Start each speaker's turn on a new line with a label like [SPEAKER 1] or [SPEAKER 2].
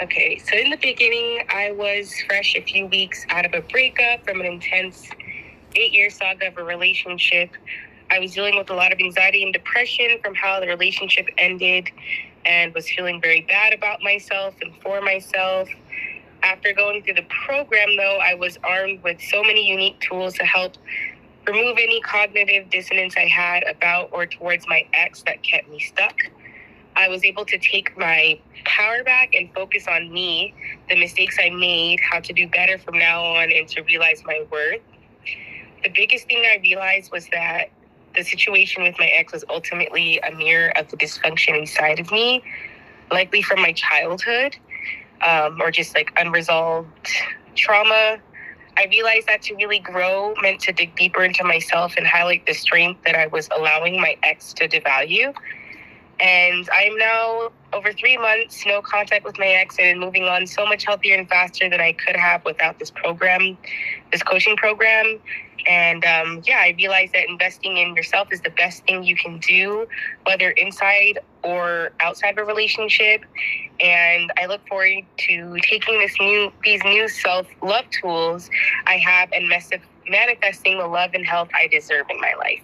[SPEAKER 1] Okay, so in the beginning, I was fresh a few weeks out of a breakup from an intense eight year saga of a relationship. I was dealing with a lot of anxiety and depression from how the relationship ended and was feeling very bad about myself and for myself. After going through the program, though, I was armed with so many unique tools to help remove any cognitive dissonance I had about or towards my ex that kept me stuck. I was able to take my power back and focus on me, the mistakes I made, how to do better from now on, and to realize my worth. The biggest thing I realized was that the situation with my ex was ultimately a mirror of the dysfunction inside of me, likely from my childhood um, or just like unresolved trauma. I realized that to really grow meant to dig deeper into myself and highlight the strength that I was allowing my ex to devalue. And I'm now over three months, no contact with my ex, and moving on so much healthier and faster than I could have without this program, this coaching program. And um, yeah, I realized that investing in yourself is the best thing you can do, whether inside or outside of a relationship. And I look forward to taking this new, these new self love tools I have and manifesting the love and health I deserve in my life.